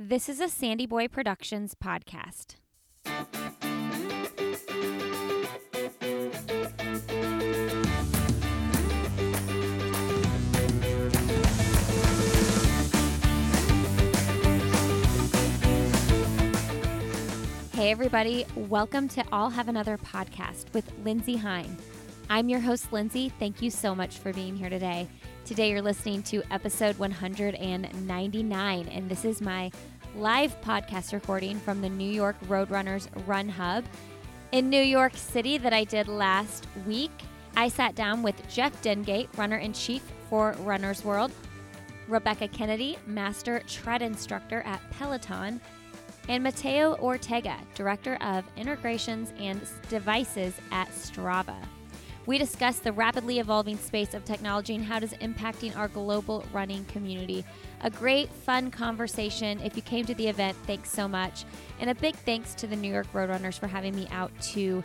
This is a Sandy Boy Productions podcast. Hey, everybody. Welcome to I'll Have Another podcast with Lindsey Hein. I'm your host, Lindsey. Thank you so much for being here today. Today, you're listening to episode 199, and this is my live podcast recording from the New York Roadrunners Run Hub in New York City that I did last week. I sat down with Jeff Dengate, runner in chief for Runner's World, Rebecca Kennedy, master tread instructor at Peloton, and Mateo Ortega, Director of Integrations and Devices at Strava. We discuss the rapidly evolving space of technology and how it is impacting our global running community. A great, fun conversation. If you came to the event, thanks so much. And a big thanks to the New York Roadrunners for having me out to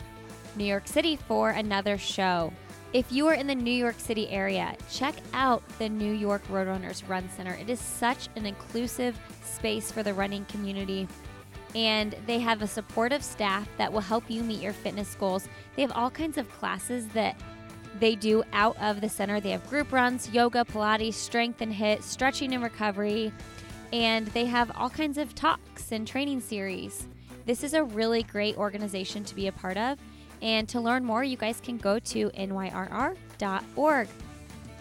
New York City for another show. If you are in the New York City area, check out the New York Roadrunners Run Center. It is such an inclusive space for the running community and they have a supportive staff that will help you meet your fitness goals. They have all kinds of classes that they do out of the center. They have group runs, yoga, Pilates, strength and HIIT, stretching and recovery, and they have all kinds of talks and training series. This is a really great organization to be a part of. And to learn more, you guys can go to nyrr.org.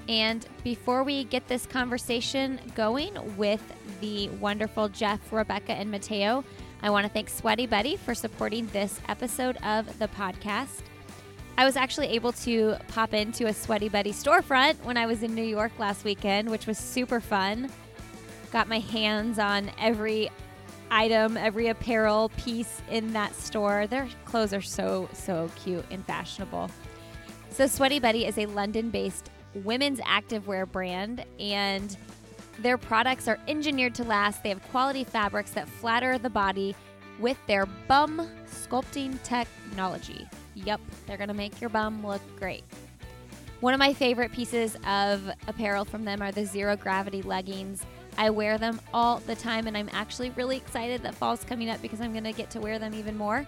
And before we get this conversation going with the wonderful Jeff, Rebecca, and Mateo, I want to thank Sweaty Betty for supporting this episode of the podcast. I was actually able to pop into a Sweaty Betty storefront when I was in New York last weekend, which was super fun. Got my hands on every item, every apparel piece in that store. Their clothes are so, so cute and fashionable. So, Sweaty Betty is a London based women's activewear brand, and their products are engineered to last. They have quality fabrics that flatter the body with their bum sculpting technology. Yep, they're going to make your bum look great. One of my favorite pieces of apparel from them are the zero gravity leggings. I wear them all the time, and I'm actually really excited that fall's coming up because I'm going to get to wear them even more.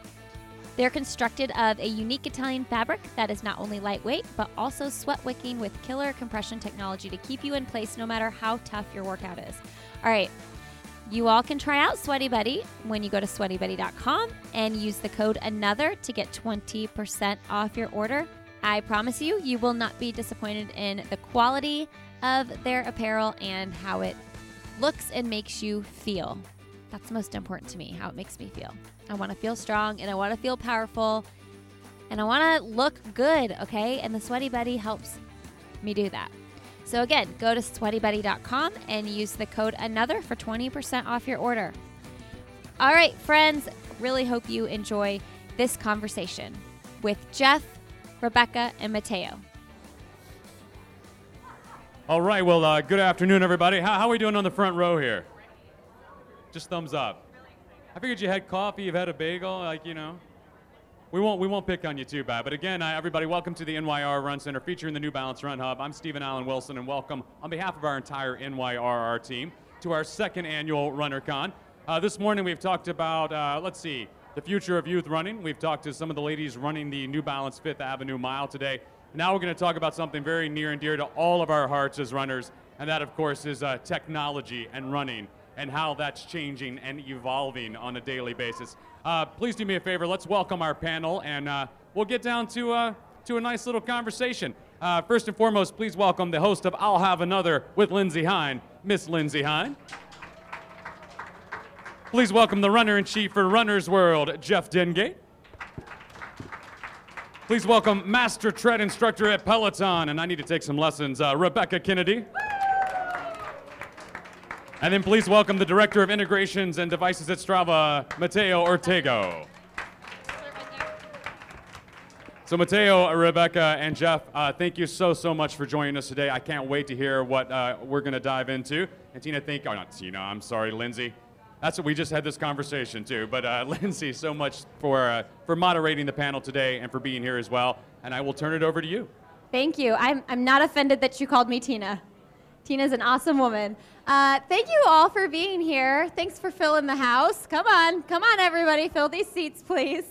They're constructed of a unique Italian fabric that is not only lightweight, but also sweat wicking with killer compression technology to keep you in place no matter how tough your workout is. All right, you all can try out Sweaty Betty when you go to sweatybetty.com and use the code ANOTHER to get 20% off your order. I promise you, you will not be disappointed in the quality of their apparel and how it looks and makes you feel. That's most important to me, how it makes me feel. I want to feel strong and I want to feel powerful and I want to look good, okay? And the Sweaty Betty helps me do that. So again, go to sweatybetty.com and use the code another for 20% off your order. All right, friends, really hope you enjoy this conversation with Jeff, Rebecca, and Mateo. All right, well, uh, good afternoon, everybody. How, how are we doing on the front row here? Just thumbs up. I figured you had coffee, you've had a bagel, like, you know. We won't, we won't pick on you too bad. But again, uh, everybody, welcome to the NYRR Run Center featuring the New Balance Run Hub. I'm Stephen Allen Wilson, and welcome on behalf of our entire NYRR team to our second annual RunnerCon. Uh, this morning, we've talked about, uh, let's see, the future of youth running. We've talked to some of the ladies running the New Balance Fifth Avenue Mile today. Now we're going to talk about something very near and dear to all of our hearts as runners, and that, of course, is uh, technology and running and how that's changing and evolving on a daily basis. Uh, please do me a favor. Let's welcome our panel, and uh, we'll get down to uh, to a nice little conversation. Uh, first and foremost, please welcome the host of I'll Have Another with Lindsey Hein, Miss Lindsey Hein. Please welcome the runner in chief for Runner's World, Jeff Dengate. Please welcome Master Tread Instructor at Peloton, and I need to take some lessons, uh, Rebecca Kennedy. And then please welcome the Director of Integrations and Devices at Strava, Mateo Ortega. So Mateo, Rebecca, and Jeff, uh, thank you so, so much for joining us today. I can't wait to hear what uh, we're going to dive into. And Tina, thank, oh, not Tina, I'm sorry, Lindsey. That's what we just had this conversation too. But uh, Lindsey, so much for, uh, for moderating the panel today and for being here as well. And I will turn it over to you. Thank you. I'm, I'm not offended that you called me Tina. Tina's an awesome woman. Uh, thank you all for being here. Thanks for filling the house. Come on, come on, everybody, fill these seats, please.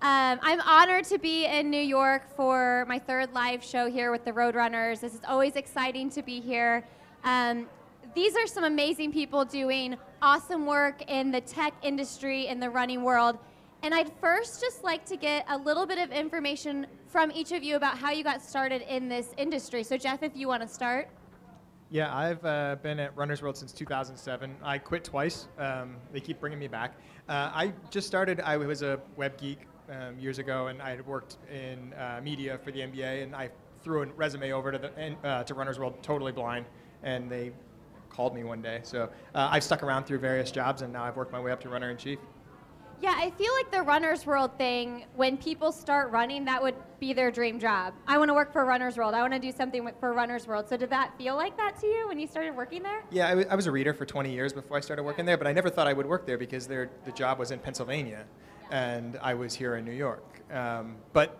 Um, I'm honored to be in New York for my third live show here with the Roadrunners. This is always exciting to be here. Um, these are some amazing people doing awesome work in the tech industry, in the running world. And I'd first just like to get a little bit of information from each of you about how you got started in this industry. So, Jeff, if you want to start. Yeah, I've uh, been at Runner's World since 2007. I quit twice. Um, they keep bringing me back. Uh, I just started, I was a web geek um, years ago, and I had worked in uh, media for the NBA, and I threw a resume over to, the, uh, to Runner's World totally blind, and they called me one day. So uh, I've stuck around through various jobs, and now I've worked my way up to runner in chief. Yeah, I feel like the Runner's World thing, when people start running, that would be their dream job. I want to work for Runner's World. I want to do something for Runner's World. So did that feel like that to you when you started working there? Yeah, I, w- I was a reader for 20 years before I started working there, but I never thought I would work there because the job was in Pennsylvania, and I was here in New York. Um, but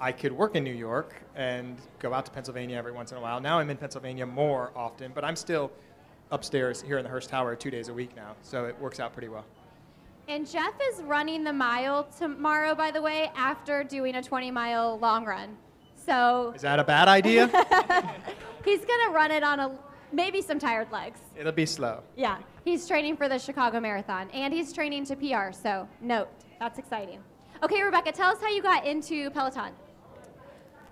I could work in New York and go out to Pennsylvania every once in a while. Now I'm in Pennsylvania more often, but I'm still upstairs here in the Hearst Tower two days a week now, so it works out pretty well. And Jeff is running the mile tomorrow, by the way, after doing a 20 mile long run. So is that a bad idea? he's gonna run it on a maybe some tired legs. It'll be slow. Yeah, he's training for the Chicago Marathon, and he's training to PR. So note, that's exciting. Okay, Rebecca, tell us how you got into Peloton.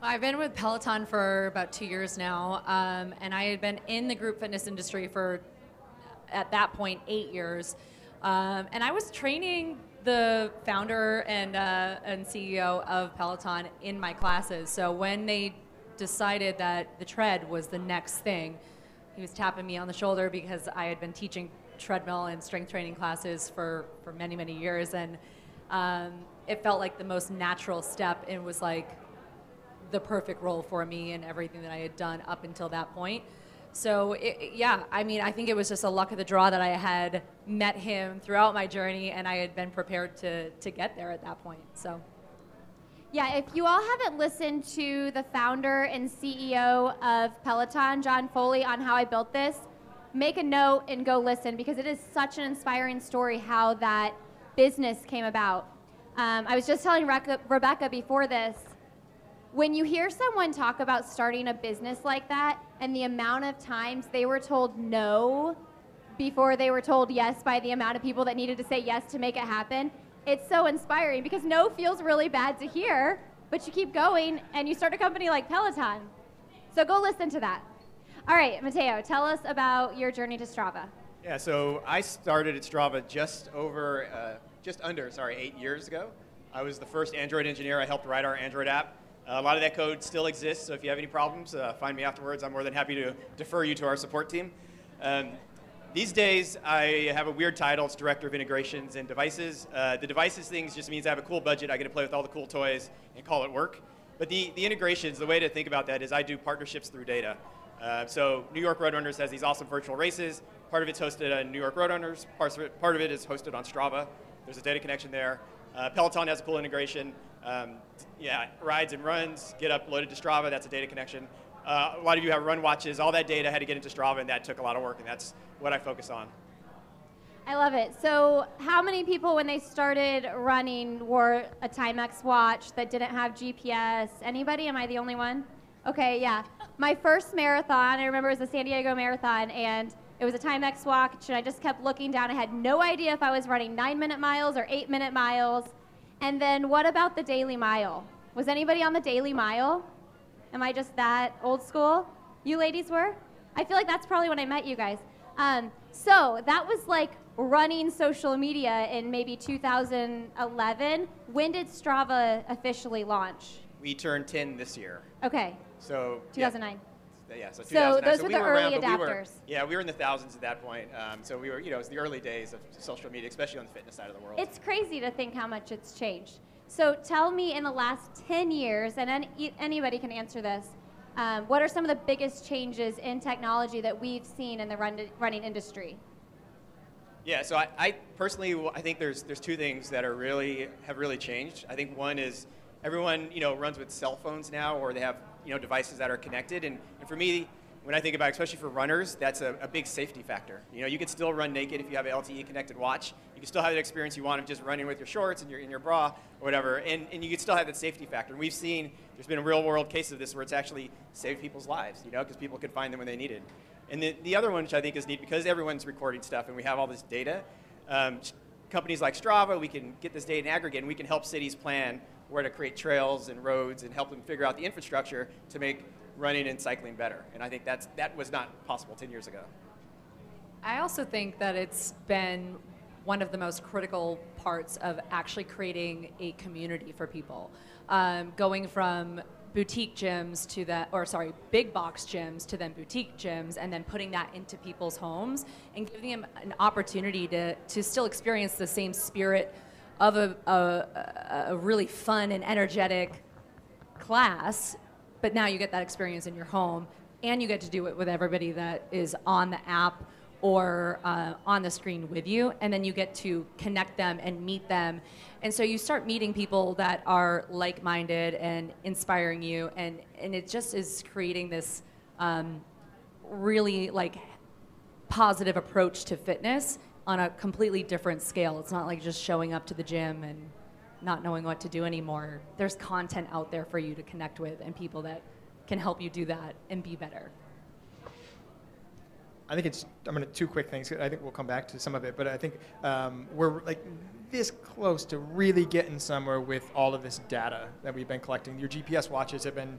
I've been with Peloton for about two years now, um, and I had been in the group fitness industry for, at that point, eight years. Um, and I was training the founder and, uh, and CEO of Peloton in my classes. So when they decided that the tread was the next thing, he was tapping me on the shoulder because I had been teaching treadmill and strength training classes for, for many, many years. And um, it felt like the most natural step. It was like the perfect role for me and everything that I had done up until that point. So it, yeah, I mean, I think it was just a luck of the draw that I had met him throughout my journey, and I had been prepared to to get there at that point. So. Yeah, if you all haven't listened to the founder and CEO of Peloton, John Foley, on how I built this, make a note and go listen because it is such an inspiring story how that business came about. Um, I was just telling Rebecca before this when you hear someone talk about starting a business like that and the amount of times they were told no before they were told yes by the amount of people that needed to say yes to make it happen, it's so inspiring because no feels really bad to hear, but you keep going and you start a company like Peloton. So go listen to that. All right, Mateo, tell us about your journey to Strava. Yeah, so I started at Strava just over, uh, just under, sorry, eight years ago. I was the first Android engineer. I helped write our Android app. A lot of that code still exists, so if you have any problems, uh, find me afterwards. I'm more than happy to defer you to our support team. Um, these days, I have a weird title. It's Director of Integrations and Devices. Uh, the devices things just means I have a cool budget. I get to play with all the cool toys and call it work. But the, the integrations, the way to think about that is I do partnerships through data. Uh, so New York Roadrunners has these awesome virtual races. Part of it's hosted on New York Roadrunners. Part of it, part of it is hosted on Strava. There's a data connection there. Uh, Peloton has a cool integration. Um, yeah, rides and runs get uploaded to Strava. That's a data connection. Uh, a lot of you have run watches. All that data had to get into Strava, and that took a lot of work, and that's what I focus on. I love it. So, how many people, when they started running, wore a Timex watch that didn't have GPS? Anybody? Am I the only one? Okay, yeah. My first marathon, I remember it was the San Diego Marathon, and it was a Timex watch, and I just kept looking down. I had no idea if I was running nine minute miles or eight minute miles. And then what about the Daily Mile? Was anybody on the Daily Mile? Am I just that old school? You ladies were? I feel like that's probably when I met you guys. Um, so that was like running social media in maybe 2011. When did Strava officially launch? We turned 10 this year. Okay. So 2009. Yeah, yeah so, so those so were we the were early around, adapters. We were, yeah, we were in the thousands at that point. Um, so we were, you know, it was the early days of social media, especially on the fitness side of the world. It's crazy to think how much it's changed. So tell me, in the last 10 years, and any, anybody can answer this, um, what are some of the biggest changes in technology that we've seen in the run, running industry? Yeah, so I, I, personally, I think there's there's two things that are really have really changed. I think one is everyone you know runs with cell phones now, or they have you know devices that are connected, and, and for me, when I think about, it, especially for runners, that's a, a, big safety factor. You know, you can still run naked if you have an LTE connected watch. You can still have that experience you want of just running with your shorts and your, in your bra or whatever, and, and you can still have that safety factor. And we've seen there's been a real world case of this where it's actually saved people's lives, you know, because people could find them when they needed. And the, the other one, which I think is neat, because everyone's recording stuff and we have all this data, um, companies like Strava, we can get this data and aggregate and we can help cities plan where to create trails and roads and help them figure out the infrastructure to make running and cycling better. And I think that's, that was not possible 10 years ago. I also think that it's been one of the most critical parts of actually creating a community for people. Um, going from boutique gyms to the, or sorry, big box gyms to then boutique gyms, and then putting that into people's homes and giving them an opportunity to, to still experience the same spirit of a, a, a really fun and energetic class, but now you get that experience in your home, and you get to do it with everybody that is on the app or uh, on the screen with you, and then you get to connect them and meet them. And so you start meeting people that are like minded and inspiring you, and, and it just is creating this um, really like positive approach to fitness on a completely different scale. It's not like just showing up to the gym and not knowing what to do anymore. There's content out there for you to connect with and people that can help you do that and be better. I think it's. I'm to two quick things. I think we'll come back to some of it, but I think um, we're like this close to really getting somewhere with all of this data that we've been collecting. Your GPS watches have been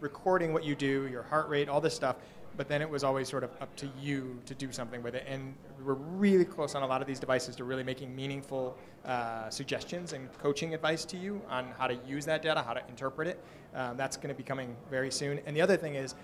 recording what you do, your heart rate, all this stuff, but then it was always sort of up to you to do something with it. And we're really close on a lot of these devices to really making meaningful uh, suggestions and coaching advice to you on how to use that data, how to interpret it. Um, that's going to be coming very soon. And the other thing is,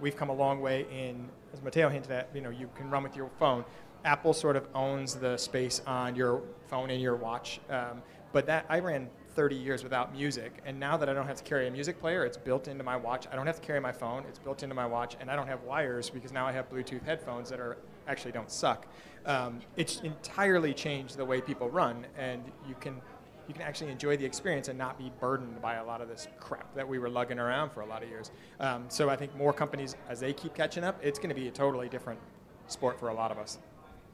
we've come a long way in, as Mateo hinted at, you know, you can run with your phone. Apple sort of owns the space on your phone and your watch. Um, but that I ran 30 years without music, and now that I don't have to carry a music player, it's built into my watch. I don't have to carry my phone; it's built into my watch, and I don't have wires because now I have Bluetooth headphones that are actually don't suck. Um, it's entirely changed the way people run, and you can you can actually enjoy the experience and not be burdened by a lot of this crap that we were lugging around for a lot of years. Um, so I think more companies, as they keep catching up, it's going to be a totally different sport for a lot of us.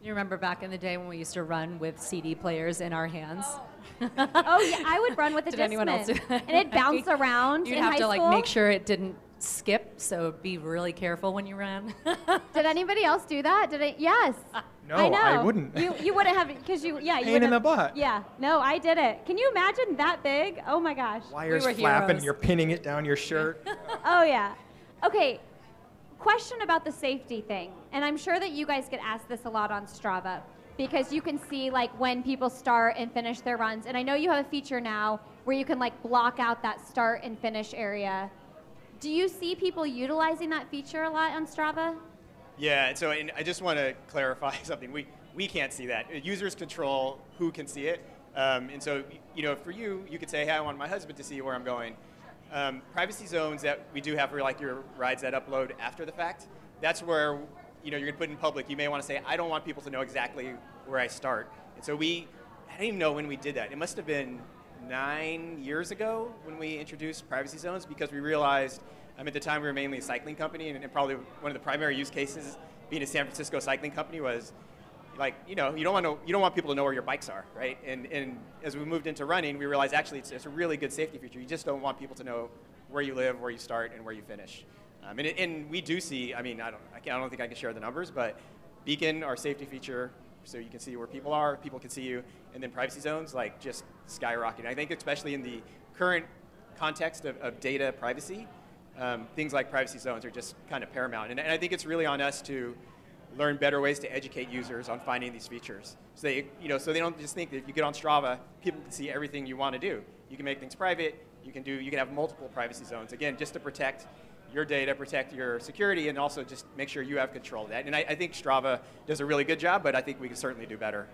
You remember back in the day when we used to run with CD players in our hands? Oh, oh yeah, I would run with a Did anyone else do that? and it bounced around. You'd in have high to like school. make sure it didn't skip, so be really careful when you ran. Did anybody else do that? Did I? Yes. Uh, no, I know. I wouldn't. You you wouldn't have because you yeah you Pain in the butt. Yeah. No, I did it. Can you imagine that big? Oh my gosh. Wires were flapping, heroes. you're pinning it down your shirt. Oh yeah. Okay. Question about the safety thing, and I'm sure that you guys get asked this a lot on Strava because you can see like when people start and finish their runs, and I know you have a feature now where you can like block out that start and finish area. Do you see people utilizing that feature a lot on Strava? Yeah, so I just want to clarify something. We, we can't see that. Users control who can see it. Um, and so, you know, for you, you could say, hey, I want my husband to see where I'm going. Um, privacy zones that we do have for like your rides that upload after the fact, that's where, you know, you're gonna put in public. You may want to say, I don't want people to know exactly where I start. And so we, I don't even know when we did that. It must have been nine years ago when we introduced privacy zones because we realized um, at the time we were mainly a cycling company and, and probably one of the primary use cases being a San Francisco cycling company was like you know you don't want to you don't want people to know where your bikes are right? And and as we moved into running we realized actually it's, it's a really good safety feature. You just don't want people to know where you live where you start and where you finish. Um, and, and we do see I mean I don't I, I don't think I can share the numbers but Beacon our safety feature so you can see where people are people can see you and then privacy zones like just skyrocketing. I think especially in the current context of, of data privacy um, things like privacy zones are just kind of paramount. And, and I think it's really on us to learn better ways to educate users on finding these features. So they, you know, so they don't just think that if you get on Strava, people can see everything you want to do. You can make things private. You can do, you can have multiple privacy zones. Again, just to protect your data, protect your security, and also just make sure you have control of that. And I, I think Strava does a really good job, but I think we can certainly do better.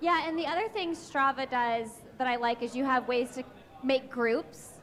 Yeah, and the other thing Strava does that I like is you have ways to make groups.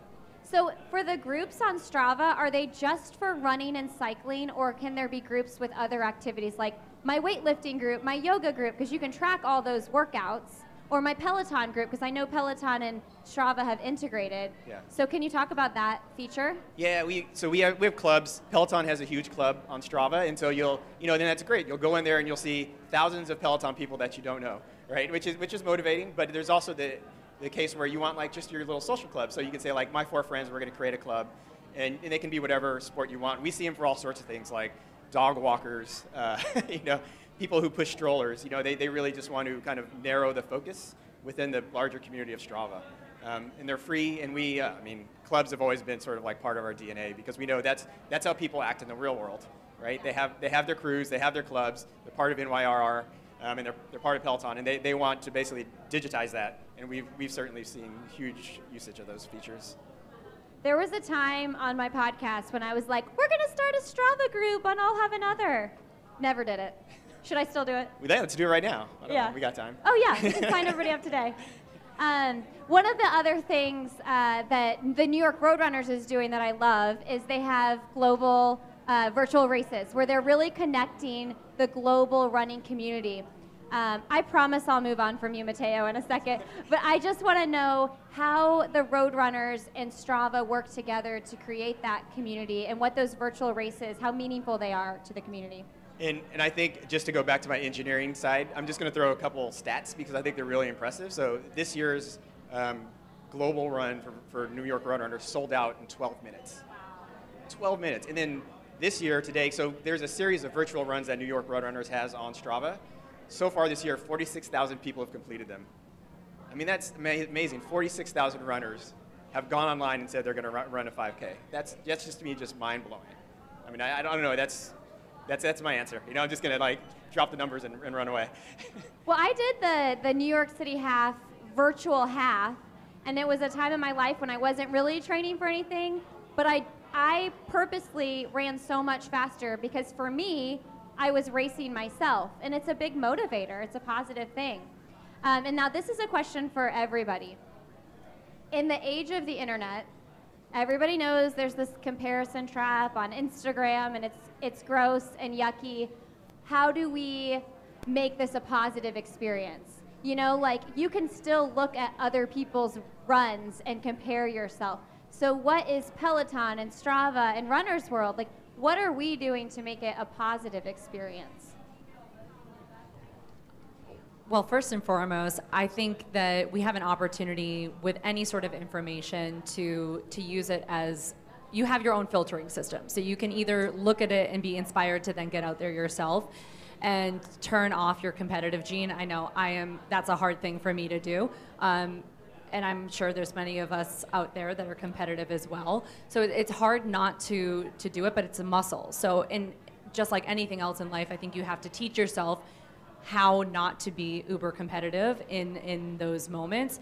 So for the groups on Strava, are they just for running and cycling, or can there be groups with other activities like my weightlifting group, my yoga group, because you can track all those workouts? or my Peloton group because I know Peloton and Strava have integrated. Yeah. So can you talk about that feature? Yeah, we so we have we have clubs. Peloton has a huge club on Strava, and so you'll you know then that's great. You'll go in there and you'll see thousands of Peloton people that you don't know, right? Which is which is motivating. But there's also the the case where you want like just your little social club. So you can say like my four friends, we're going to create a club, and, and they can be whatever sport you want. We see them for all sorts of things like dog walkers, uh, you know, people who push strollers. You know, they, they really just want to kind of narrow the focus within the larger community of Strava. Um, and they're free, and we, uh, I mean, clubs have always been sort of like part of our DNA because we know that's, that's how people act in the real world, right? They have, they have their crews, they have their clubs, they're part of NYRR, um, and they're, they're part of Peloton, and they, they want to basically digitize that. And we've, we've certainly seen huge usage of those features. There was a time on my podcast when I was like, we're going to start a Strava group on I'll Have Another. Never did it. Should I still do it? We, let's do it right now. I don't Yeah. know, we got time. Oh, yeah. You can sign everybody up today. Um, one of the other things uh, that the New York Roadrunners is doing that I love is they have global uh, virtual races where they're really connecting the global running community. Um, I promise I'll move on from you, Mateo, in a second. But I just want to know how the Roadrunners and Strava work together to create that community and what those virtual races, how meaningful they are to the community. And, and I think just to go back to my engineering side, I'm just going to throw a couple stats because I think they're really impressive. So this year's um, global run for, for New York Roadrunners sold out in 12 minutes. 12 minutes. And then this year, today, so there's a series of virtual runs that New York Roadrunners has on Strava. So far this year, 46,000 people have completed them. I mean, that's amazing. 46,000 runners have gone online and said they're going to run, a 5K. That's, that's just to me just mind blowing. I mean, I, I don't know. That's, that's, that's my answer. You know, I'm just going to like drop the numbers and, and run away. Well, I did the, the New York City half, virtual half, and it was a time in my life when I wasn't really training for anything, but I, I purposely ran so much faster because for me, I was racing myself, and it's a big motivator. It's a positive thing. Um, and now, this is a question for everybody. In the age of the internet, everybody knows there's this comparison trap on Instagram, and it's, it's gross and yucky. How do we make this a positive experience? You know, like you can still look at other people's runs and compare yourself. So, what is Peloton and Strava and Runner's World? Like, what are we doing to make it a positive experience? Well, first and foremost, I think that we have an opportunity with any sort of information to to use it as you have your own filtering system. So you can either look at it and be inspired to then get out there yourself and turn off your competitive gene. I know I am that's a hard thing for me to do. Um, and I'm sure there's many of us out there that are competitive as well. So it- it's hard not to to do it, but it's a muscle. So in just like anything else in life, I think you have to teach yourself how not to be uber competitive in in those moments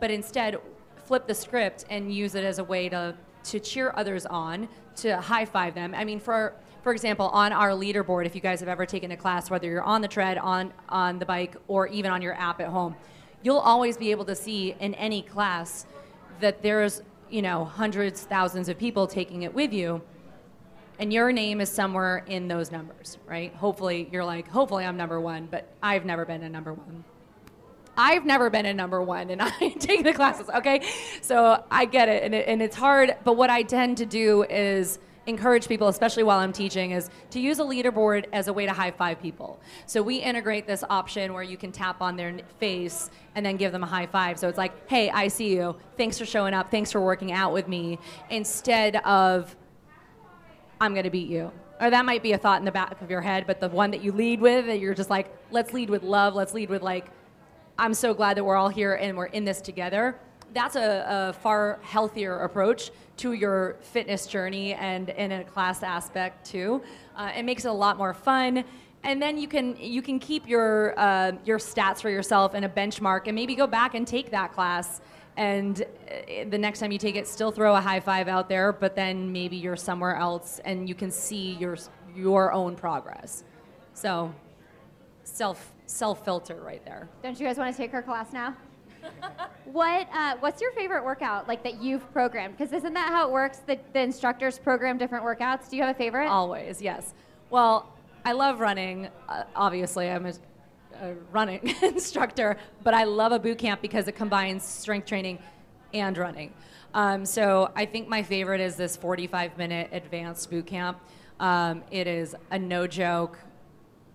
but instead flip the script and use it as a way to to cheer others on to high five them i mean for for example on our leaderboard if you guys have ever taken a class whether you're on the tread on on the bike or even on your app at home you'll always be able to see in any class that there's you know hundreds thousands of people taking it with you and your name is somewhere in those numbers, right? Hopefully, you're like, hopefully I'm number one, but I've never been a number one. I've never been a number one, and I take the classes, okay? So I get it and, it, and it's hard, but what I tend to do is encourage people, especially while I'm teaching, is to use a leaderboard as a way to high five people. So we integrate this option where you can tap on their face and then give them a high five. So it's like, hey, I see you. Thanks for showing up. Thanks for working out with me. Instead of, I'm going to beat you. Or that might be a thought in the back of your head, but the one that you lead with, that you're just like, let's lead with love, let's lead with like, I'm so glad that we're all here and we're in this together. That's a, a far healthier approach to your fitness journey and in a class aspect too. Uh, it makes it a lot more fun. And then you can you can keep your uh, your stats for yourself and a benchmark, and maybe go back and take that class and uh, the next time you take it still throw a high five out there but then maybe you're somewhere else and you can see your your own progress so self self filter right there Don't you guys want to take her class now? What uh, What's your favorite workout like that you've programmed? Because isn't that how it works? The, the instructors program different workouts. Do you have a favorite? always yes well i love running uh, obviously i'm a, a running instructor, but I love a boot camp because it combines strength training and running. Um, so I think my favorite is this 45 minute advanced boot camp. Um, it is a no joke.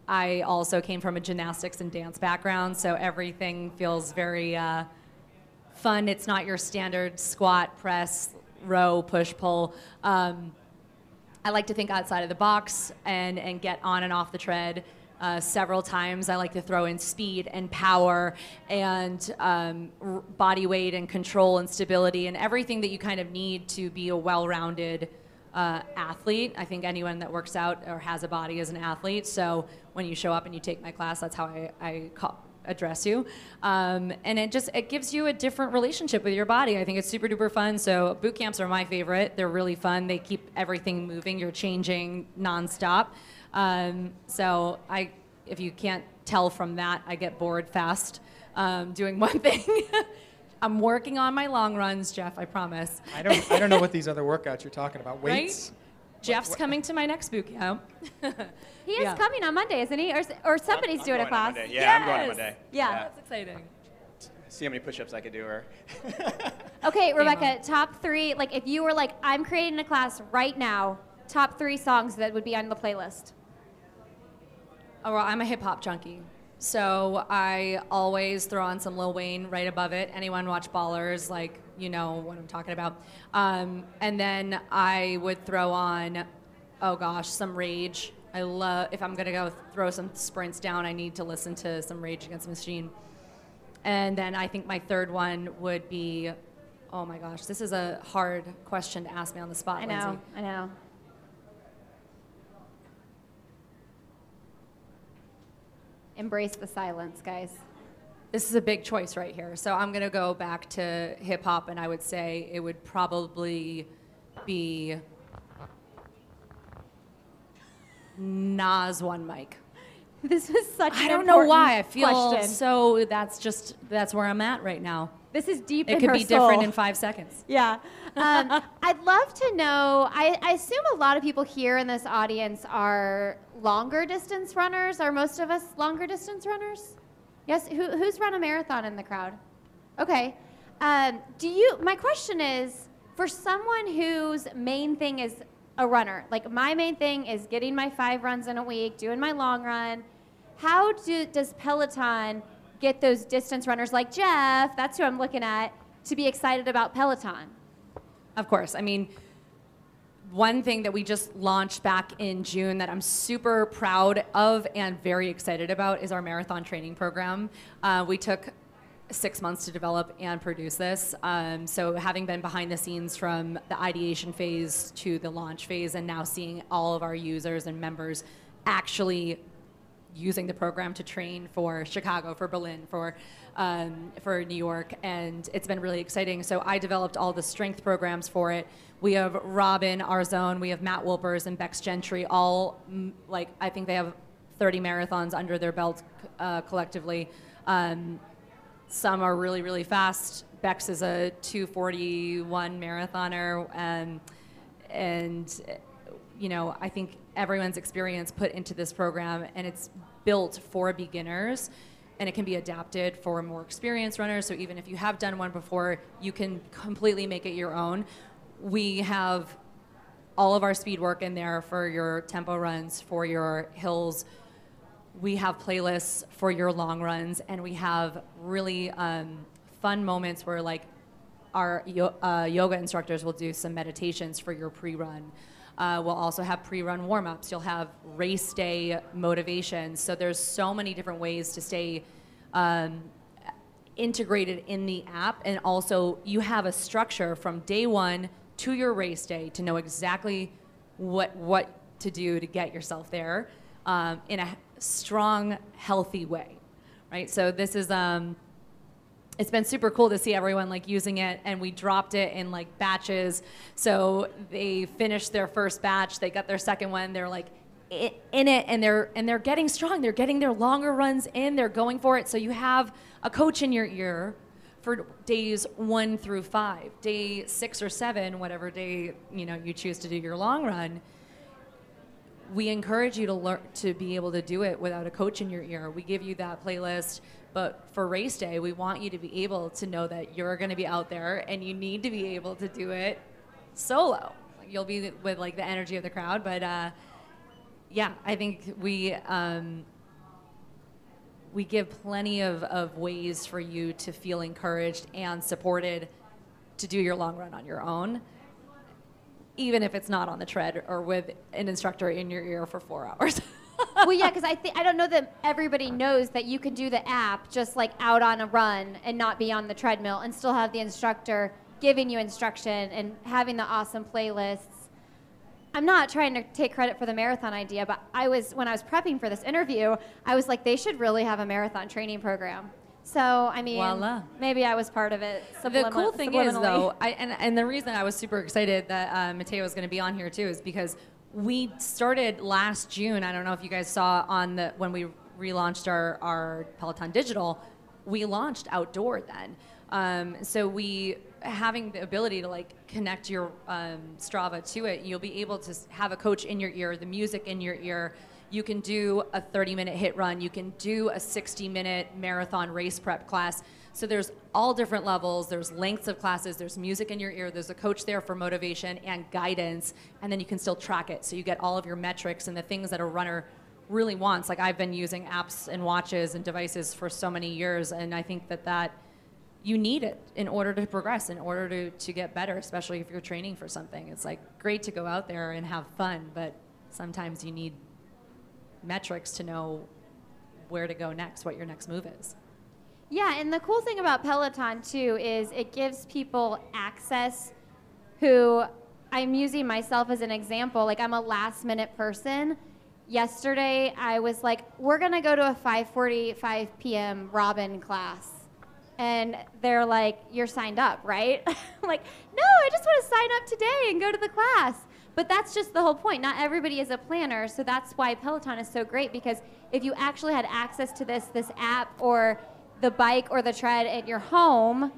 I also came from a gymnastics and dance background, so everything feels very uh, fun. It's not your standard squat, press, row, push, pull. Um, I like to think outside of the box and, and get on and off the tread. Uh, several times. I like to throw in speed and power and um, body weight and control and stability and everything that you kind of need to be a well rounded uh, athlete. I think anyone that works out or has a body is an athlete. So when you show up and you take my class, that's how I, I call, address you. Um, and it just it gives you a different relationship with your body. I think it's super duper fun. So boot camps are my favorite. They're really fun. They keep everything moving. You're changing nonstop. Um, so I, if you can't tell from that, I get bored fast um, doing one thing. I'm working on my long runs, Jeff. I promise. I don't, I don't know what these other workouts you're talking about. Weights? Right? Jeff's coming to my next boot camp. He is Yeah. coming on Monday, isn't he? Or, s- or somebody's I'm doing a going on class. Monday. Yeah, I'm going on Yes. Monday. Yeah. That's exciting. See how many push-ups I could do, or Okay, Rebecca, top three. Like, if you were like, I'm creating a class right now, top three songs that would be on the playlist. Oh, well, I'm a hip hop junkie. So I always throw on some Lil Wayne right above it. Anyone watch Ballers, like, you know what I'm talking about. Um, and then I would throw on, oh gosh, some Rage. I love, if I'm gonna go throw some sprints down, I need to listen to some Rage Against the Machine. And then I think my third one would be, oh my gosh, this is a hard question to ask me on the spot, I know, Lindsey. I know. Embrace the silence, guys. This is a big choice right here. So I'm going to go back to hip hop, and I would say it would probably be Nas One Mic. This was such. I don't know why. I feel question. so. That's just that's where I'm at right now. This is deep It could be different in five seconds. Yeah. Um, I'd love to know. I, I assume a lot of people here in this audience are longer distance runners. Are most of us longer distance runners? Yes. Who, who's run a marathon in the crowd? Okay. Um, do you? My question is for someone whose main thing is a runner. Like my main thing is getting my five runs in a week, doing my long run. How do, does Peloton get those distance runners like Jeff? That's who I'm looking at to be excited about Peloton. Of course. I mean, one thing that we just launched back in June that I'm super proud of and very excited about is our marathon training program. Uh, we took six months to develop and produce this. Um, so, having been behind the scenes from the ideation phase to the launch phase, and now seeing all of our users and members actually using the program to train for Chicago, for Berlin, for um, for New York, and it's been really exciting. So I developed all the strength programs for it. We have Robin Arzón, we have Matt Wilpers and Becs Gentry, all mm, like I think they have 30 marathons under their belt uh, collectively. Um, some are really really fast. Becs is a 241 marathoner, um, and you know, I think everyone's experience put into this program, and it's built for beginners, and it can be adapted for more experienced runners. So even if you have done one before, you can completely make it your own. We have all of our speed work in there for your tempo runs, for your hills. We have playlists for your long runs, and we have really um, fun moments where, like, our uh, yoga instructors will do some meditations for your pre-run. Uh, we'll also have pre-run warm-ups. You'll have race day motivation. So there's so many different ways to stay um, integrated in the app, and also you have a structure from day one to your race day to know exactly what what to do to get yourself there um, in a strong, healthy way, right? So this is um, it's been super cool to see everyone like using it and we dropped it in like batches. So they finished their first batch they got their second one they're like in it and they're and they're getting strong. They're getting their longer runs in they're going for it. So you have a coach in your ear for days one through five day six or seven whatever day you know you choose to do your long run. We encourage you to learn to be able to do it without a coach in your ear. We give you that playlist, but for race day, we want you to be able to know that you're going to be out there and you need to be able to do it solo. You'll be with like the energy of the crowd, but uh, yeah, I think we um, we give plenty of, of ways for you to feel encouraged and supported to do your long run on your own even if it's not on the tread or with an instructor in your ear for four hours. well, yeah, because I think I don't know that everybody knows that you can do the app just like out on a run and not be on the treadmill and still have the instructor giving you instruction and having the awesome playlists. I'm not trying to take credit for the marathon idea, but I was when I was prepping for this interview, I was like, they should really have a marathon training program. So I mean, Voila. maybe I was part of it. the cool thing is though, I, and and the reason I was super excited that uh, Mateo was going to be on here too is because we started last June. I don't know if you guys saw on the when we relaunched our our Peloton Digital, we launched outdoor then. Um, so we having the ability to like connect your um, Strava to it, you'll be able to have a coach in your ear, the music in your ear you can do a 30 minute HIIT run. You can do a 60 minute marathon race prep class. So there's all different levels. There's lengths of classes. There's music in your ear. There's a coach there for motivation and guidance. And then you can still track it. So you get all of your metrics and the things that a runner really wants. Like I've been using apps and watches and devices for so many years. And I think that that you need it in order to progress, in order to, to get better, especially if you're training for something. It's like great to go out there and have fun, but sometimes you need metrics to know where to go next, what your next move is. Yeah, and the cool thing about Peloton too is it gives people access who I'm using myself as an example. Like I'm a last minute person. Yesterday I was like, we're gonna go to a 5:45 p.m. Robin class. And they're like, you're signed up, right? I'm like, no, I just want to sign up today and go to the class. But that's just the whole point. Not everybody is a planner, so that's why Peloton is so great because if you actually had access to this this app or the bike or the tread at your home,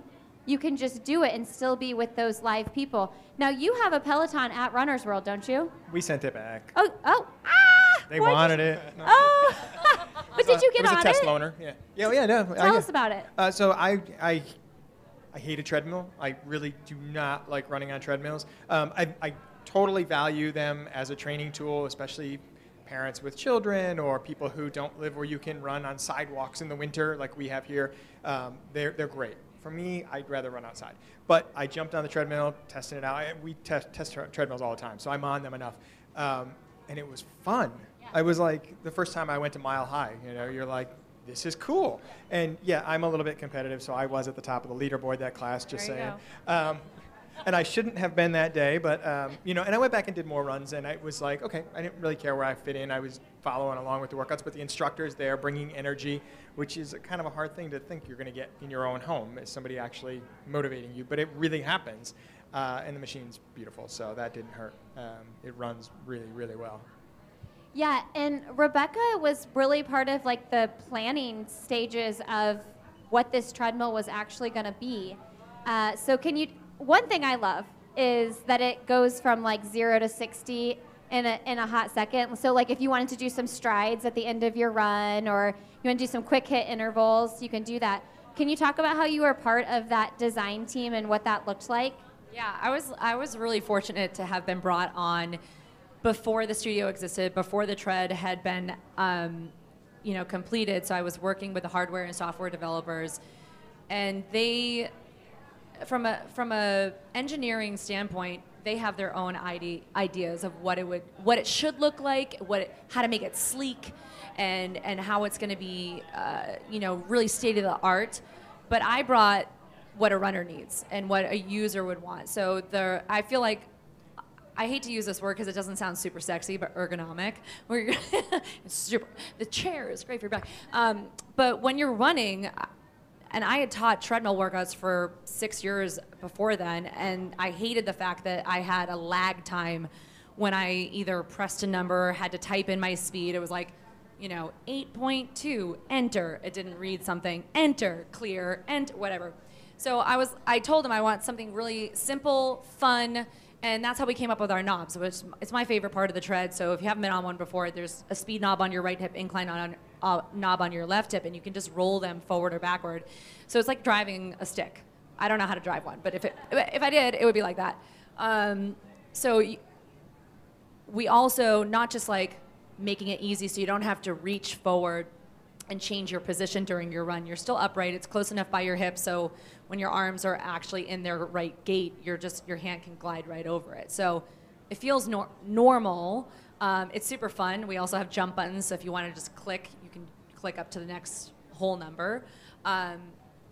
you can just do it and still be with those live people. Now you have a Peloton at Runner's World, don't you? We sent it back. Oh, oh, ah! They wanted it. Oh, but did you get on it? Was a test loaner. Yeah. Yeah. Yeah. No. Tell I, us about it. Uh, so I, I, I hate a treadmill. I really do not like running on treadmills. Um, I, I totally value them as a training tool, especially parents with children or people who don't live where you can run on sidewalks in the winter like we have here. Um, they're, they're great. For me, I'd rather run outside. But I jumped on the treadmill, tested it out. I, we test, test treadmills all the time, so I'm on them enough. Um, and it was fun. Yeah. I was like, the first time I went to Mile High, you know, you're like, this is cool. And yeah, I'm a little bit competitive, so I was at the top of the leaderboard that class, just saying. Um, and I shouldn't have been that day, but um, you know, and I went back and did more runs, and I was like, okay, I didn't really care where I fit in. I was following along with the workouts, but the instructor is there, bringing energy, which is kind of a hard thing to think you're going to get in your own home. Is somebody actually motivating you? But it really happens, uh, and the machine's beautiful, so that didn't hurt. Um, it runs really, really well. Yeah, and Rebecca was really part of like the planning stages of what this treadmill was actually going to be. Uh, so can you one thing I love is that it goes from like zero to 60 in a, in a hot second. So, like, if you wanted to do some strides at the end of your run or you want to do some quick hit intervals, you can do that. Can you talk about how you were part of that design team and what that looked like? Yeah, I was I was really fortunate to have been brought on before the studio existed, before the tread had been, um, you know, completed. So I was working with the hardware and software developers, and they from a from a engineering standpoint, they have their own ide- ideas of what it would what it should look like, what it, how to make it sleek, and and how it's going to be, uh, you know, really state of the art. But I brought what a runner needs and what a user would want. So the I feel like I hate to use this word because it doesn't sound super sexy, but ergonomic. Where super, the chair is great for your back. Um, but when you're running, and I had taught treadmill workouts for six years before then, and I hated the fact that I had a lag time when I either pressed a number, had to type in my speed. It was like, you know, 8.2, enter. It didn't read something, enter, clear, enter, whatever. So I was, I told him I want something really simple, fun, And that's how we came up with our knobs, which it's my favorite part of the tread. So if you haven't been on one before, there's a speed knob on your right hip, incline on uh, knob on your left hip, and you can just roll them forward or backward. So it's like driving a stick. I don't know how to drive one, but if it if I did, it would be like that. Um, so we also not just like making it easy so you don't have to reach forward and change your position during your run. You're still upright. It's close enough by your hip so when your arms are actually in their right gait, you're just your hand can glide right over it. So it feels nor- normal. Um, it's super fun. We also have jump buttons, so if you want to just click, click up to the next whole number. Um,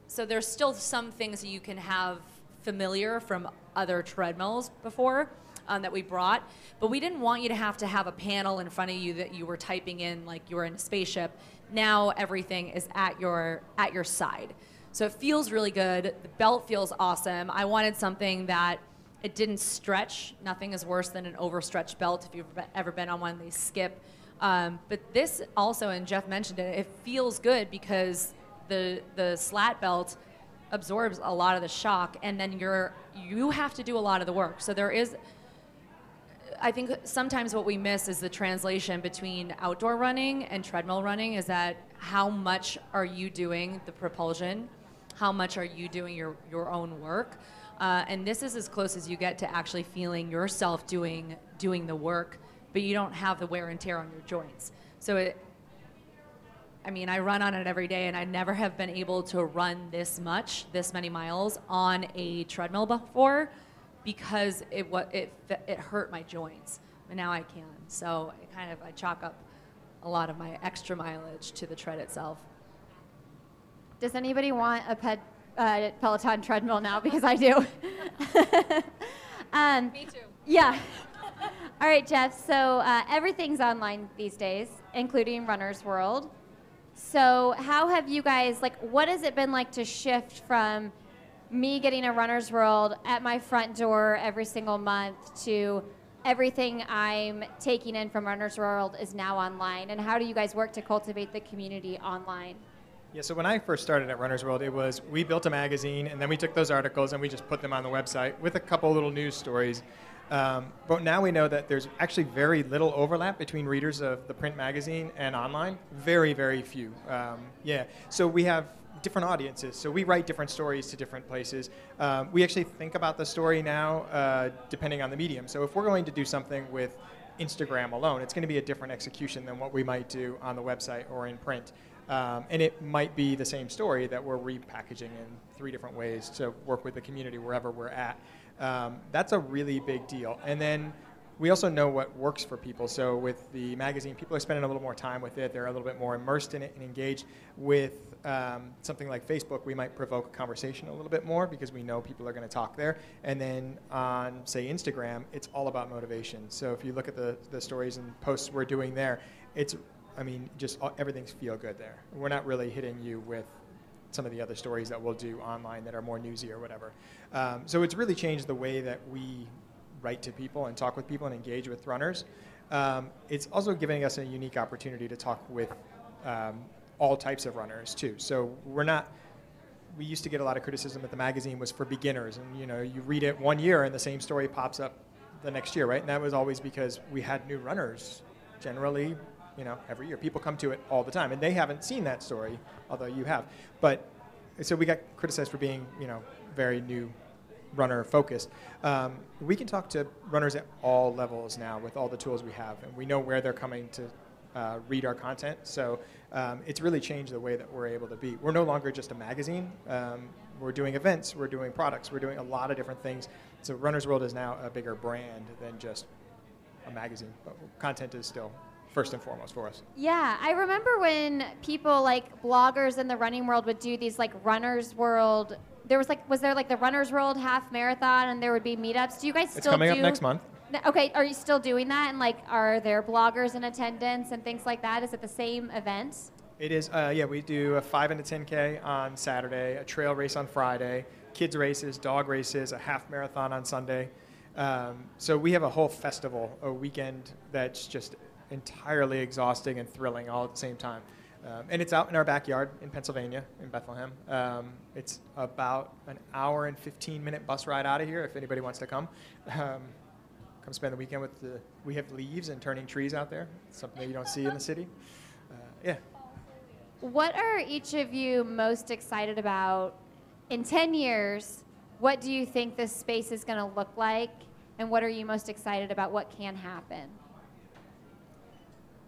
so there's still some things that you can have familiar from other treadmills before um, that we brought, but we didn't want you to have to have a panel in front of you that you were typing in like you were in a spaceship. Now everything is at your at your side. So it feels really good. The belt feels awesome. I wanted something that it didn't stretch. Nothing is worse than an overstretched belt if you've ever been on one, they skip. Um, but this also, and Jeff mentioned it, it feels good because the the slat belt absorbs a lot of the shock, and then you're you have to do a lot of the work. So there is I think sometimes what we miss is the translation between outdoor running and treadmill running is that how much are you doing the propulsion? How much are you doing your, your own work? Uh, and this is as close as you get to actually feeling yourself doing doing the work, but you don't have the wear and tear on your joints. So it, I mean, I run on it every day, and I never have been able to run this much, this many miles on a treadmill before because it what it it hurt my joints, but now I can. So it kind of I chalk up a lot of my extra mileage to the tread itself. Does anybody want a ped, uh, Peloton treadmill now? Because I do. um, Me too. Yeah. All right, Jeff. So uh, everything's online these days, including Runner's World. So how have you guys like? What has it been like to shift from me getting a runner's world at my front door every single month to everything I'm taking in from Runner's World is now online. And how do you guys work to cultivate the community online? Yeah, so when I first started at Runner's World, it was we built a magazine and then we took those articles and we just put them on the website with a couple little news stories. Um, but now we know that there's actually very little overlap between readers of the print magazine and online. Very, very few. Um, yeah, so we have different audiences. So we write different stories to different places. Um, we actually think about the story now uh, depending on the medium. So if we're going to do something with Instagram alone, it's going to be a different execution than what we might do on the website or in print. Um, and it might be the same story that we're repackaging in three different ways to work with the community wherever we're at. Um, that's a really big deal. And then we also know what works for people. So with the magazine, people are spending a little more time with it. They're a little bit more immersed in it and engaged. With um, something like Facebook, we might provoke a conversation a little bit more because we know people are going to talk there. And then on, say, Instagram, it's all about motivation. So if you look at the, the stories and posts we're doing there, it's, I mean, just everything's feel good there. We're not really hitting you with some of the other stories that we'll do online that are more newsy or whatever. Um, so it's really changed the way that we write to people and talk with people and engage with runners. Um, it's also giving us a unique opportunity to talk with um, all types of runners too. So we're not. We used to get a lot of criticism that the magazine was for beginners, and you know, you read it one year and the same story pops up the next year, right? And that was always because we had new runners. Generally, you know, every year people come to it all the time, and they haven't seen that story, although you have. But so we got criticized for being, you know, very new runner focused. Um, we can talk to runners at all levels now with all the tools we have, and we know where they're coming to uh, read our content. So um, it's really changed the way that we're able to be. We're no longer just a magazine. Um, we're doing events, we're doing products, we're doing a lot of different things. So Runner's World is now a bigger brand than just a magazine, but content is still first and foremost for us. Yeah, I remember when people like bloggers in the running world would do these like Runner's World there was like was there like the Runners World half marathon and there would be meetups. Do you guys still It's coming do, up next month. Okay, are you still doing that? And like, are there bloggers in attendance and things like that? Is it the same events? It is. Uh, yeah, we do a five and a 10k on Saturday, a trail race on Friday, kids races, dog races, a half marathon on Sunday. Um, so we have a whole festival, a weekend that's just entirely exhausting and thrilling all at the same time. Um, and it's out in our backyard in Pennsylvania, in Bethlehem. Um, it's about an hour and 15 minute bus ride out of here if anybody wants to come. Um, come spend the weekend with the. We have leaves and turning trees out there. Something that you don't see in the city. Uh, yeah. What are each of you most excited about in 10 years? What do you think this space is going to look like? And what are you most excited about what can happen?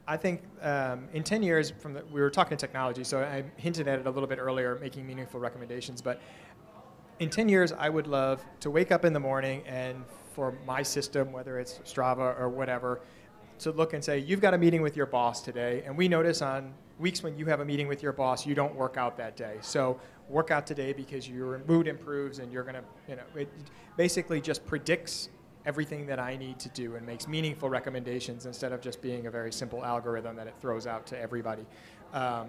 I think um, in 10 years, from the, we were talking technology, so I hinted at it a little bit earlier, making meaningful recommendations. But in 10 years, I would love to wake up in the morning and for my system, whether it's Strava or whatever, to look and say, you've got a meeting with your boss today, and we notice on weeks when you have a meeting with your boss, you don't work out that day. So work out today because your mood improves and you're going to, you know, it basically just predicts everything that I need to do and makes meaningful recommendations instead of just being a very simple algorithm that it throws out to everybody. Um,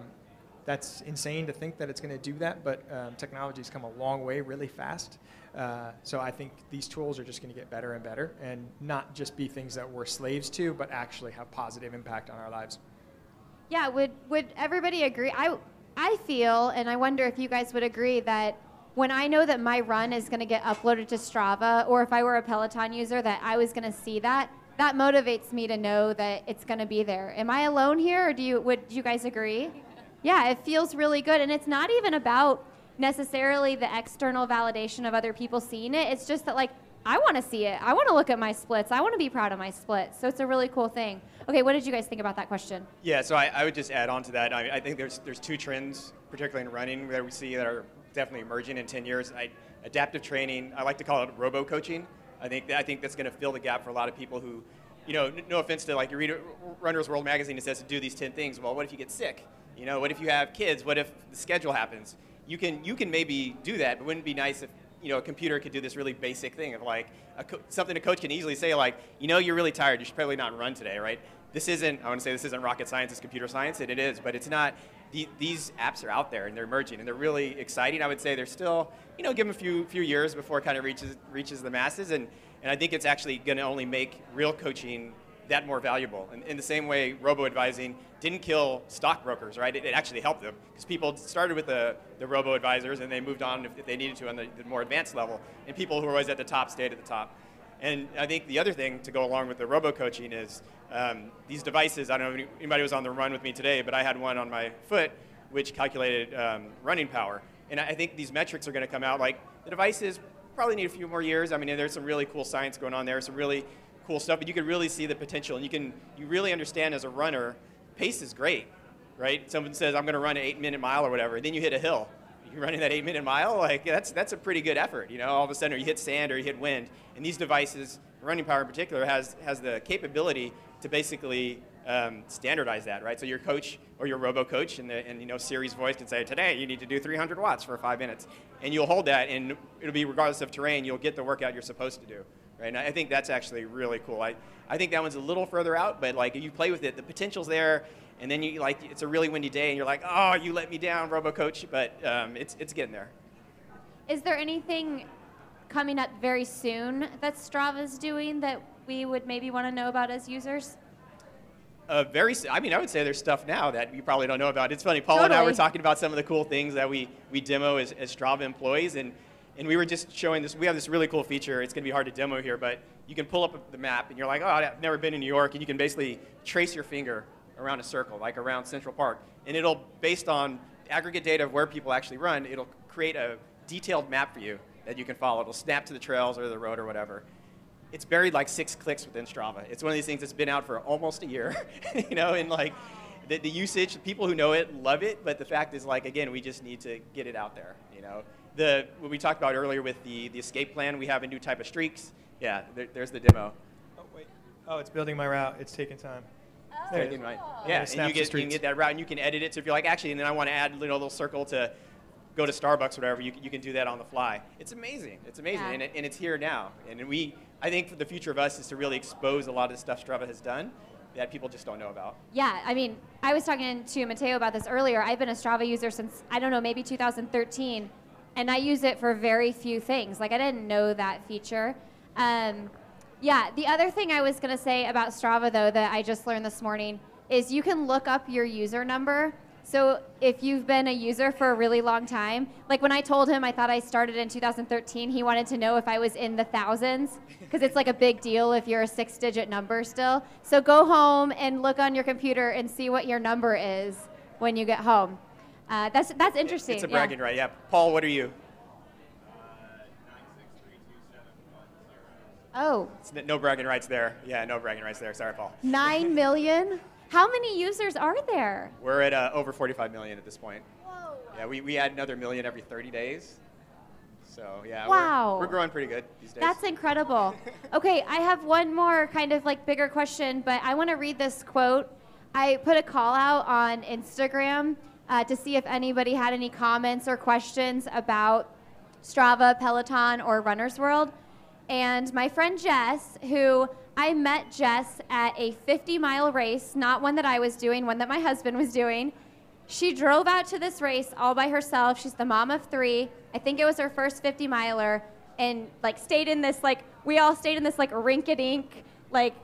that's insane to think that it's going to do that, but um, technology's come a long way really fast. Uh, so I think these tools are just going to get better and better and not just be things that we're slaves to, but actually have positive impact on our lives. Yeah, would would everybody agree? I I feel, and I wonder if you guys would agree that when I know that my run is going to get uploaded to Strava, or if I were a Peloton user, that I was going to see that, that motivates me to know that it's going to be there. Am I alone here, or do you would you guys agree? Yeah, it feels really good, and it's not even about necessarily the external validation of other people seeing it. It's just that like I want to see it. I want to look at my splits. I want to be proud of my splits. So it's a really cool thing. Okay, what did you guys think about that question? Yeah, so I, I would just add on to that. I, I, think there's there's two trends, particularly in running, that we see that are definitely emerging in 10 years. I, adaptive training. I like to call it robo coaching. I think I think that's going to fill the gap for a lot of people who, you know, no offense to like you read Runner's World magazine, it says to do these 10 things. Well, what if you get sick? You know, what if you have kids? What if the schedule happens? You can you can maybe do that, but wouldn't it be nice if you know, a computer could do this really basic thing of like co- something a coach can easily say, like, you know, you're really tired. You should probably not run today, right? This isn't. I want to say this isn't rocket science. It's computer science, and it is, but it's not. The, these apps are out there and they're emerging and they're really exciting. I would say they're still, you know, give them a few few years before it kind of reaches reaches the masses, and and I think it's actually going to only make real coaching that more valuable. And in the same way, robo advising didn't kill stockbrokers, right? It, it actually helped them because people started with the, the robo advisors and they moved on if, if they needed to on the, the, more advanced level. And people who were always at the top stayed at the top. And I think the other thing to go along with the robo coaching is um, these devices. I don't know if anybody was on the run with me today, but I had one on my foot which calculated um, running power. And I think these metrics are going to come out like the devices probably need a few more years. I mean, there's some really cool science going on there, some really cool stuff, but you can really see the potential, and you can you really understand as a runner, pace is great, right? Someone says I'm going to run an eight-minute mile or whatever, then you hit a hill. You're running that eight-minute mile, like that's that's a pretty good effort, you know. All of a sudden, or you hit sand or you hit wind, and these devices, running power in particular, has has the capability to basically um, standardize that, right? So your coach or your robo coach and, the, and you know Siri's voice can say, today you need to do 300 watts for five minutes, and you'll hold that, and it'll be regardless of terrain, you'll get the workout you're supposed to do right? And I think that's actually really cool. I, I think that one's a little further out, but like if you play with it, the potential's there. And then you like it's a really windy day, and you're like, oh, you let me down, Robo Coach. But um, it's it's getting there. Is there anything coming up very soon that Strava's doing that we would maybe want to know about as users? Uh, very, I mean, I would say there's stuff now that you probably don't know about. It's funny, Paul totally. and I were talking about some of the cool things that we, we demo as, as Strava employees, and and we were just showing this. We have this really cool feature. It's going to be hard to demo here, but you can pull up the map, and you're like, oh, I've never been in New York, and you can basically trace your finger around a circle, like around Central Park, and it'll, based on aggregate data of where people actually run, it'll create a detailed map for you that you can follow. It'll snap to the trails or the road or whatever. It's buried like six clicks within Strava. It's one of these things that's been out for almost a year, you know, and like the, the usage, people who know it love it, but the fact is, like, again, we just need to get it out there, you know the what we talked about earlier with the, the escape plan, we have a new type of streaks. Yeah, there, there's the demo. Oh wait. Oh, it's building my route. It's taking time. Oh, there right. Yeah, and you get, you can get that route, and you can edit it. So if you're like, actually, and then I want to add you know, a little circle to go to Starbucks or whatever, you, you can do that on the fly. It's amazing. It's amazing, yeah. and, it, and it's here now. And we, I think, the future of us is to really expose a lot of the stuff Strava has done that people just don't know about. Yeah, I mean, I was talking to Mateo about this earlier. I've been a Strava user since I don't know, maybe 2013 and I use it for very few things. Like I didn't know that feature. Um, yeah, the other thing I was gonna say about Strava though that I just learned this morning is you can look up your user number So if you've been a user for a really long time, like when I told him I thought I started in 2013, he wanted to know if I was in the thousands because it's like a big deal if you're a six-digit number still. So go home and look on your computer and see what your number is when you get home. Uh, that's that's interesting. It's a yeah. bragging right. Yeah. Paul, what are you? Oh, It's no bragging rights there. Yeah, no bragging rights there. Sorry, Paul. nine million. How many users are there? We're at uh, over 45 million at this point. Whoa. Yeah, we, we add another million every 30 days. So yeah, Wow. we're, we're growing pretty good these days. That's incredible. Okay, I have one more kind of like bigger question, but I want to read this quote. I put a call out on Instagram uh, to see if anybody had any comments or questions about Strava, Peloton, or Runner's World. And my friend Jess, who I met Jess at a 50 mile race, not one that I was doing, one that my husband was doing. She drove out to this race all by herself. She's the mom of three. I think it was her first 50 miler, and like stayed in this like we all stayed in this like rink-a-dink like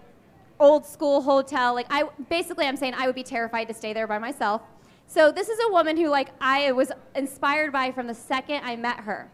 old school hotel. Like I basically I'm saying I would be terrified to stay there by myself. So this is a woman who like I was inspired by from the second I met her,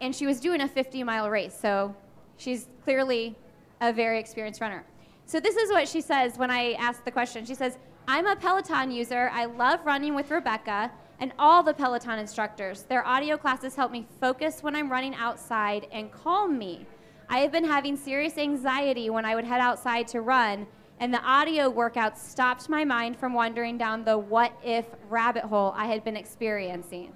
and she was doing a 50 mile race. So she's clearly a very experienced runner. So this is what she says when I ask the question. She says, I'm a Peloton user. I love running with Rebecca and all the Peloton instructors. Their audio classes help me focus when I'm running outside and calm me. I have been having serious anxiety when I would head outside to run, and the audio workouts stopped my mind from wandering down the what if rabbit hole I had been experiencing.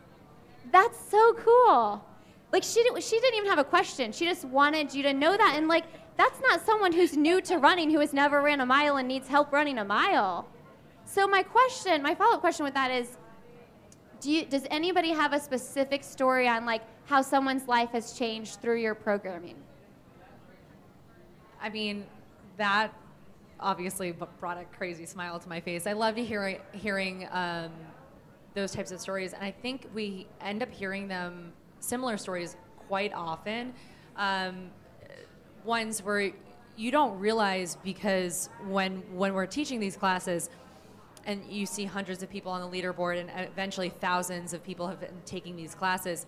That's so cool. Like she didn't, she didn't even have a question. She just wanted you to know that. And like that's not someone who's new to running who has never ran a mile and needs help running a mile. So my question, my follow-up question with that is, do you, does anybody have a specific story on like how someone's life has changed through your programming? I mean, that obviously brought a crazy smile to my face. I love to hear hearing um, those types of stories, and I think we end up hearing them similar stories quite often. Um, ones where you don't realize because when when we're teaching these classes and you see hundreds of people on the leaderboard and eventually thousands of people have been taking these classes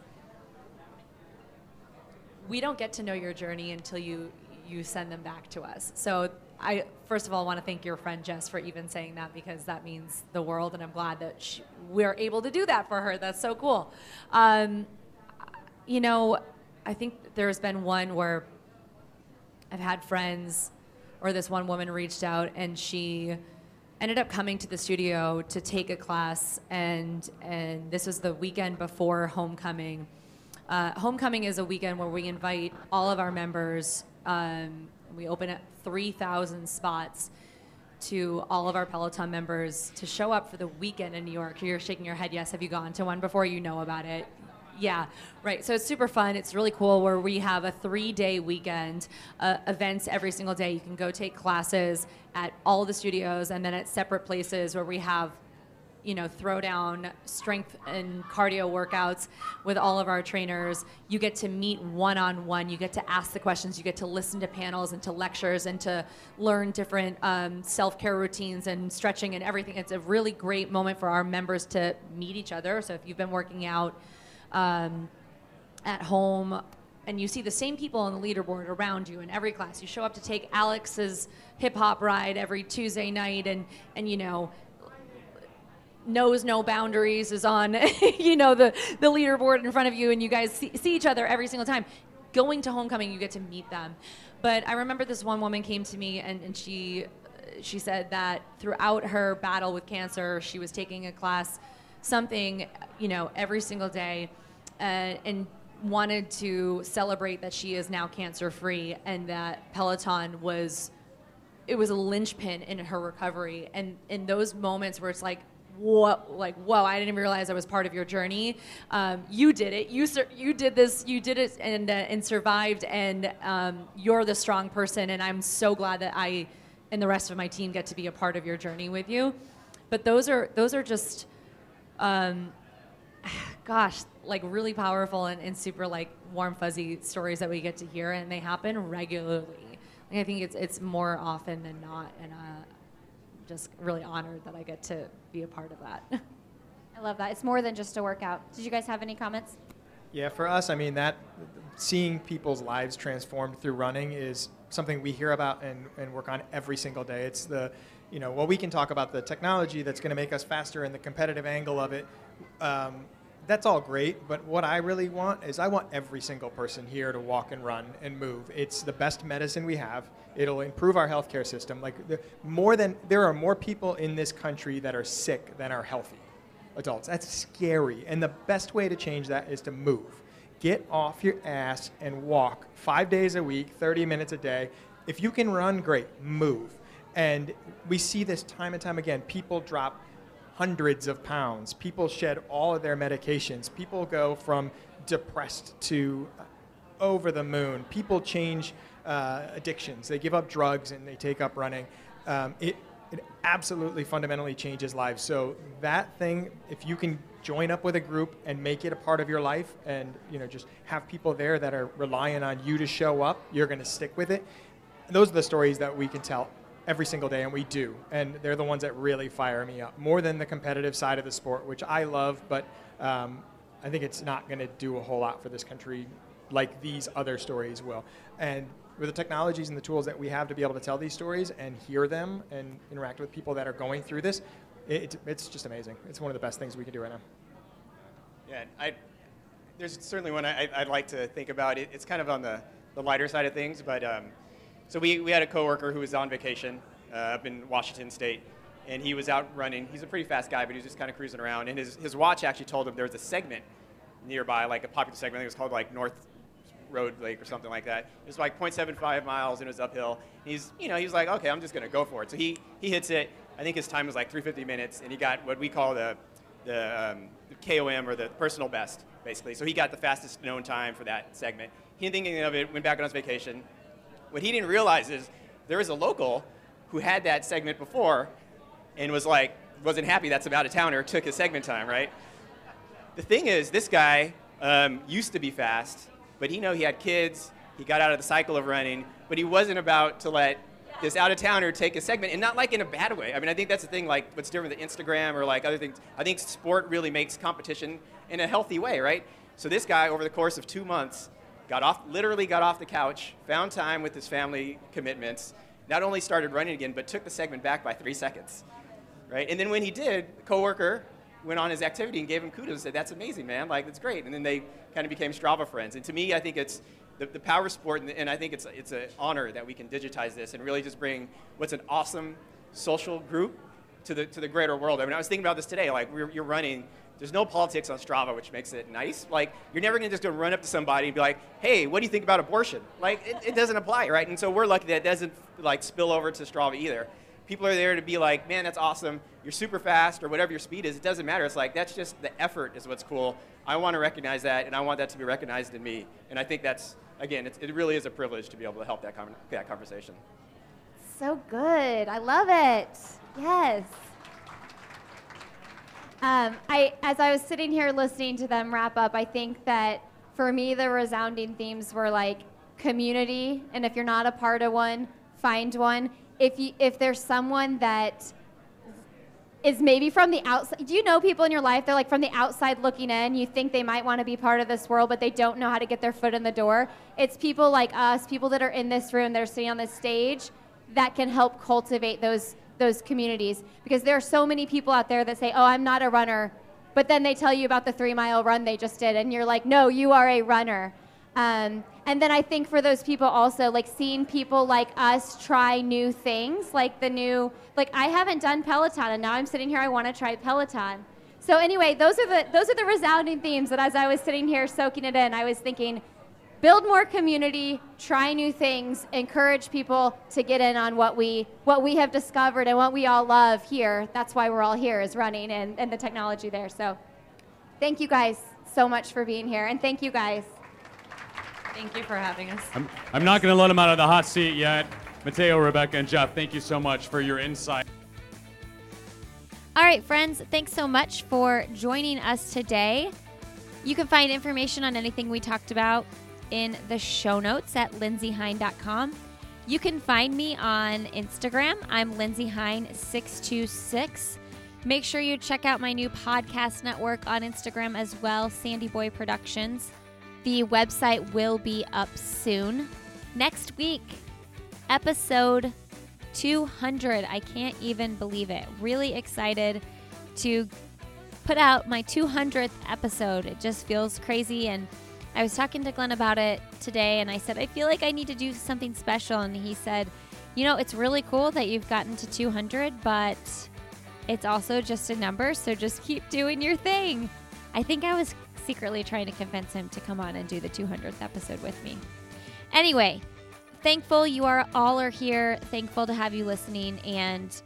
we don't get to know your journey until you you send them back to us. So I first of all want to thank your friend Jess for even saying that because that means the world, and I'm glad that she, we're able to do that for her. That's so cool. Um, you know, I think there's been one where I've had friends, or this one woman reached out and she ended up coming to the studio to take a class, and and this was the weekend before homecoming. Uh, homecoming is a weekend where we invite all of our members. Um, we open up 3,000 spots to all of our Peloton members to show up for the weekend in New York. You're shaking your head. Yes, have you gone to one before? You know about it. Yeah, right. So it's super fun. It's really cool where we have a three day weekend, uh, events every single day. You can go take classes at all the studios and then at separate places where we have you know, throw down strength and cardio workouts with all of our trainers. You get to meet one on one. You get to ask the questions. You get to listen to panels and to lectures and to learn different um, self care routines and stretching and everything. It's a really great moment for our members to meet each other. So if you've been working out um, at home, and you see the same people on the leaderboard around you in every class. You show up to take Alex's hip hop ride every Tuesday night, and and you know knows no boundaries is on you know the the leaderboard in front of you and you guys see, see each other every single time going to homecoming you get to meet them but i remember this one woman came to me and, and she she said that throughout her battle with cancer she was taking a class something you know every single day and wanted to celebrate that she is now cancer free and that peloton was it was a linchpin in her recovery. And in those moments where it's like what like whoa i didn't even realize i was part of your journey. Um, you did it. You sur- you did this you did it and uh, and survived and um, you're the strong person and i'm so glad that i and the rest of my team get to be a part of your journey with you. But those are those are just um, gosh like really powerful and, and super like warm fuzzy stories that we get to hear and they happen regularly like, i think it's it's more often than not and uh, just really honored that I get to be a part of that. I love that. It's more than just a workout. Did you guys have any comments? Yeah, for us, I mean that seeing people's lives transformed through running is something we hear about and, and work on every single day. It's the, you know, well, we can talk about the technology that's going to make us faster and the competitive angle of it. Um, that's all great, but what I really want is I want every single person here to walk and run and move. It's the best medicine we have. It'll improve our healthcare system. Like more than there are more people in this country that are sick than are healthy adults. That's scary. And the best way to change that is to move. Get off your ass and walk five days a week, 30 minutes a day. If you can run, great, move. And we see this time and time again. People drop hundreds of pounds. People shed all of their medications. People go from depressed to over the moon. People change uh, addictions. They give up drugs and they take up running. Um, it, it absolutely fundamentally changes lives. So that thing, if you can join up with a group and make it a part of your life, and you know just have people there that are relying on you to show up, you're going to stick with it. Those are the stories that we can tell every single day, and we do. And they're the ones that really fire me up more than the competitive side of the sport, which I love, but um, I think it's not going to do a whole lot for this country like these other stories will. And with the technologies and the tools that we have to be able to tell these stories and hear them and interact with people that are going through this, it, it's just amazing. It's one of the best things we can do right now. Yeah, I, there's certainly one I, would like to think about. It, it's kind of on the, the lighter side of things, but um, so we, we had a coworker who was on vacation uh, up in Washington State, and he was out running. He's a pretty fast guy, but he was just kind of cruising around, and his, his watch actually told him there was a segment nearby, like a popular segment. I think it was called like North Road Lake or something like that. It was like 0.75 miles and it was uphill. And He's, you know, he was like, okay, I'm just going to go for it. So he, he hits it. I think his time was like 350 minutes, and he got what we call the, the, um, the KOM or the personal best, basically. So he got the fastest known time for that segment. He didn't think anything of it, went back on his vacation. What he didn't realize is there was a local who had that segment before and was like, wasn't happy that's about a towner, took his segment time, right? The thing is, this guy um, used to be fast, but he know he had kids. He got out of the cycle of running, but he wasn't about to let this out of towner take a segment, and not like in a bad way. I mean, I think that's the thing. Like, what's different with Instagram or like other things? I think sport really makes competition in a healthy way, right? So this guy, over the course of two months, got off, literally got off the couch, found time with his family commitments, not only started running again, but took the segment back by three seconds, right? And then when he did, coworker went on his activity and gave him kudos. And said, "That's amazing, man! Like that's great." And then they kind of became Strava friends. And to me, I think it's the, the power sport, and, and I think it's it's an honor that we can digitize this and really just bring what's an awesome social group to the to the greater world. I mean, I was thinking about this today. Like you're running. There's no politics on Strava, which makes it nice. Like you're never gonna just go run up to somebody and be like, "Hey, what do you think about abortion?" Like it, it doesn't apply, right? And so we're lucky that it doesn't like spill over to Strava either people are there to be like, man, that's awesome. You're super fast or whatever your speed is. It doesn't matter. It's like, that's just the effort is what's cool. I want to recognize that, and I want that to be recognized in me. And I think that's, again, it really is a privilege to be able to help that, that conversation. So good. I love it. Yes. Um, I, as I was sitting here listening to them wrap up, I think that for me, the resounding themes were like community, and if you're not a part of one, find one if you if there's someone that is maybe from the outside. Do you know people in your life? They're like from the outside looking in. You think they might want to be part of this world, but they don't know how to get their foot in the door. It's people like us, people that are in this room, that are sitting on this stage, that can help cultivate those those communities. Because there are so many people out there that say, "Oh, I'm not a runner," but then they tell you about the three mile run they just did, and you're like, "No, you are a runner." Um, and then I think for those people also, like seeing people like us try new things, like the new, like I haven't done Peloton, and now I'm sitting here, I want to try Peloton. So anyway, those are the those are the resounding themes that as I was sitting here soaking it in, I was thinking, build more community, try new things, encourage people to get in on what we what we have discovered and what we all love here. That's why we're all here is running and, and the technology there. So thank you guys so much for being here, and thank you guys. Thank you for having us. I'm, I'm not going to let them out of the hot seat yet. Mateo, Rebecca, and Jeff, thank you so much for your insight. All right, friends, thanks so much for joining us today. You can find information on anything we talked about in the show notes at lindseyhein.com. You can find me on Instagram. I'm Lindsey Hein626. Make sure you check out my new podcast network on Instagram as well, Sandy Boy Productions. The website will be up soon. Next week, episode 200. I can't even believe it. Really excited to put out my 200th episode. It just feels crazy. And I was talking to Glenn about it today, and I said, I feel like I need to do something special. And he said, You know, it's really cool that you've gotten to 200, but it's also just a number. So just keep doing your thing. I think I was secretly trying to convince him to come on and do the 200th episode with me. Anyway, thankful you are all are here. Thankful to have you listening. And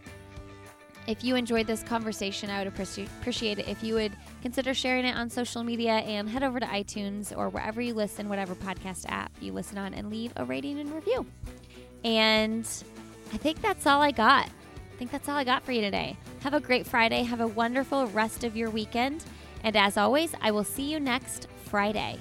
if you enjoyed this conversation, I would appreciate it if you would consider sharing it on social media and head over to iTunes or wherever you listen, whatever podcast app you listen on, and leave a rating and review. And I think that's all I got. I think that's all I got for you today. Have a great Friday. Have a wonderful rest of your weekend. And as always, I will see you next Friday.